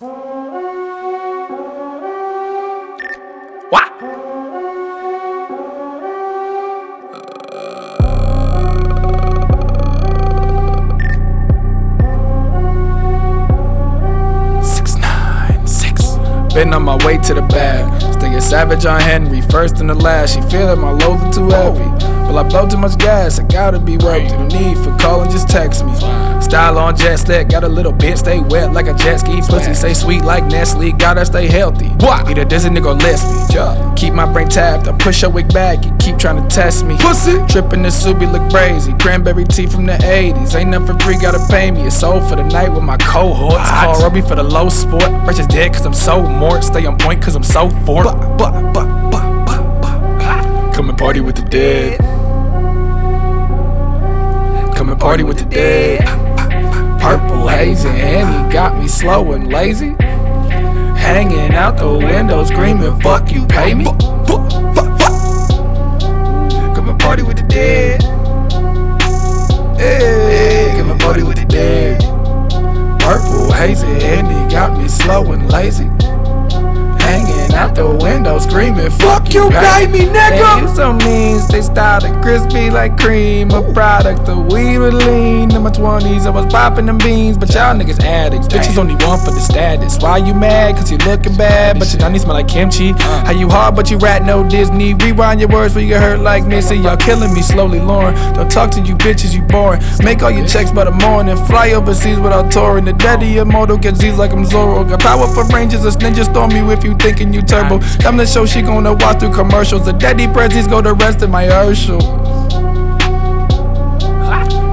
What? Six nine six. Been on my way to the bag. Staying savage on Henry, first and the last. She feeling my load too heavy. Well, I blow too much gas, I gotta be worthy. No need for calling, just text me. Style on jet set, got a little bitch, stay wet like a jet ski. Pussy say sweet like Nestle, gotta stay healthy. What? Either this nigga or less me. Keep my brain tapped, I push your wig back, you keep trying to test me. Pussy. Trippin' this Subi look crazy. Cranberry tea from the 80s. Ain't nothing for free, gotta pay me. It's all for the night with my cohorts. Call Ruby for the low sport. Fresh is dead cause I'm so mort. Stay on point cause I'm so fort. Come and party with the dead. Come and party with the dead. Purple hazy, and he got me slow and lazy. Hanging out the window, screaming, fuck you, pay me. Come and party with the dead. Hey, come and party with the dead. Purple hazy, and he got me slow and lazy. Out the window, screaming, fuck you, pay me, nigga. You so mean, stay styled and crispy like cream. A product of weed with lean. In my 20s, I was popping them beans, but y'all niggas addicts. Bitches only want for the status. Why you mad? Cause you looking bad, but your honey smell like kimchi. Uh. How you hard, but you rat no Disney. Rewind your words for you get hurt like Missy. Y'all killing me slowly, Lauren. Don't talk to you bitches, you boring. Make all your checks by the morning. Fly overseas without touring. The daddy immortal gets Z's like I'm Zorro. Got power for rangers, a ninja storm you if you thinking you turbo. Time to show she gonna watch through commercials. The daddy prezzies go the rest of my Herschel.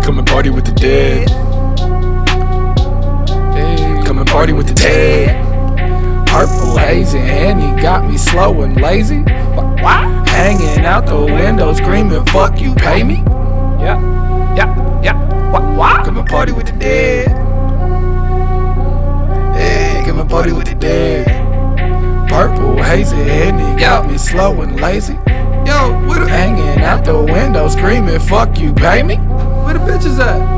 Come and party with the dead. Come and party with the dead. Purple hazy, and he got me slow and lazy. Hanging out the window, screaming, fuck you, pay me. Yeah, yeah, yeah. What, what? Come and party with the dead. crazy, and it got me slow and lazy. Yo, where the hanging out the window, screaming, "Fuck you, pay me!" Where the bitch is at?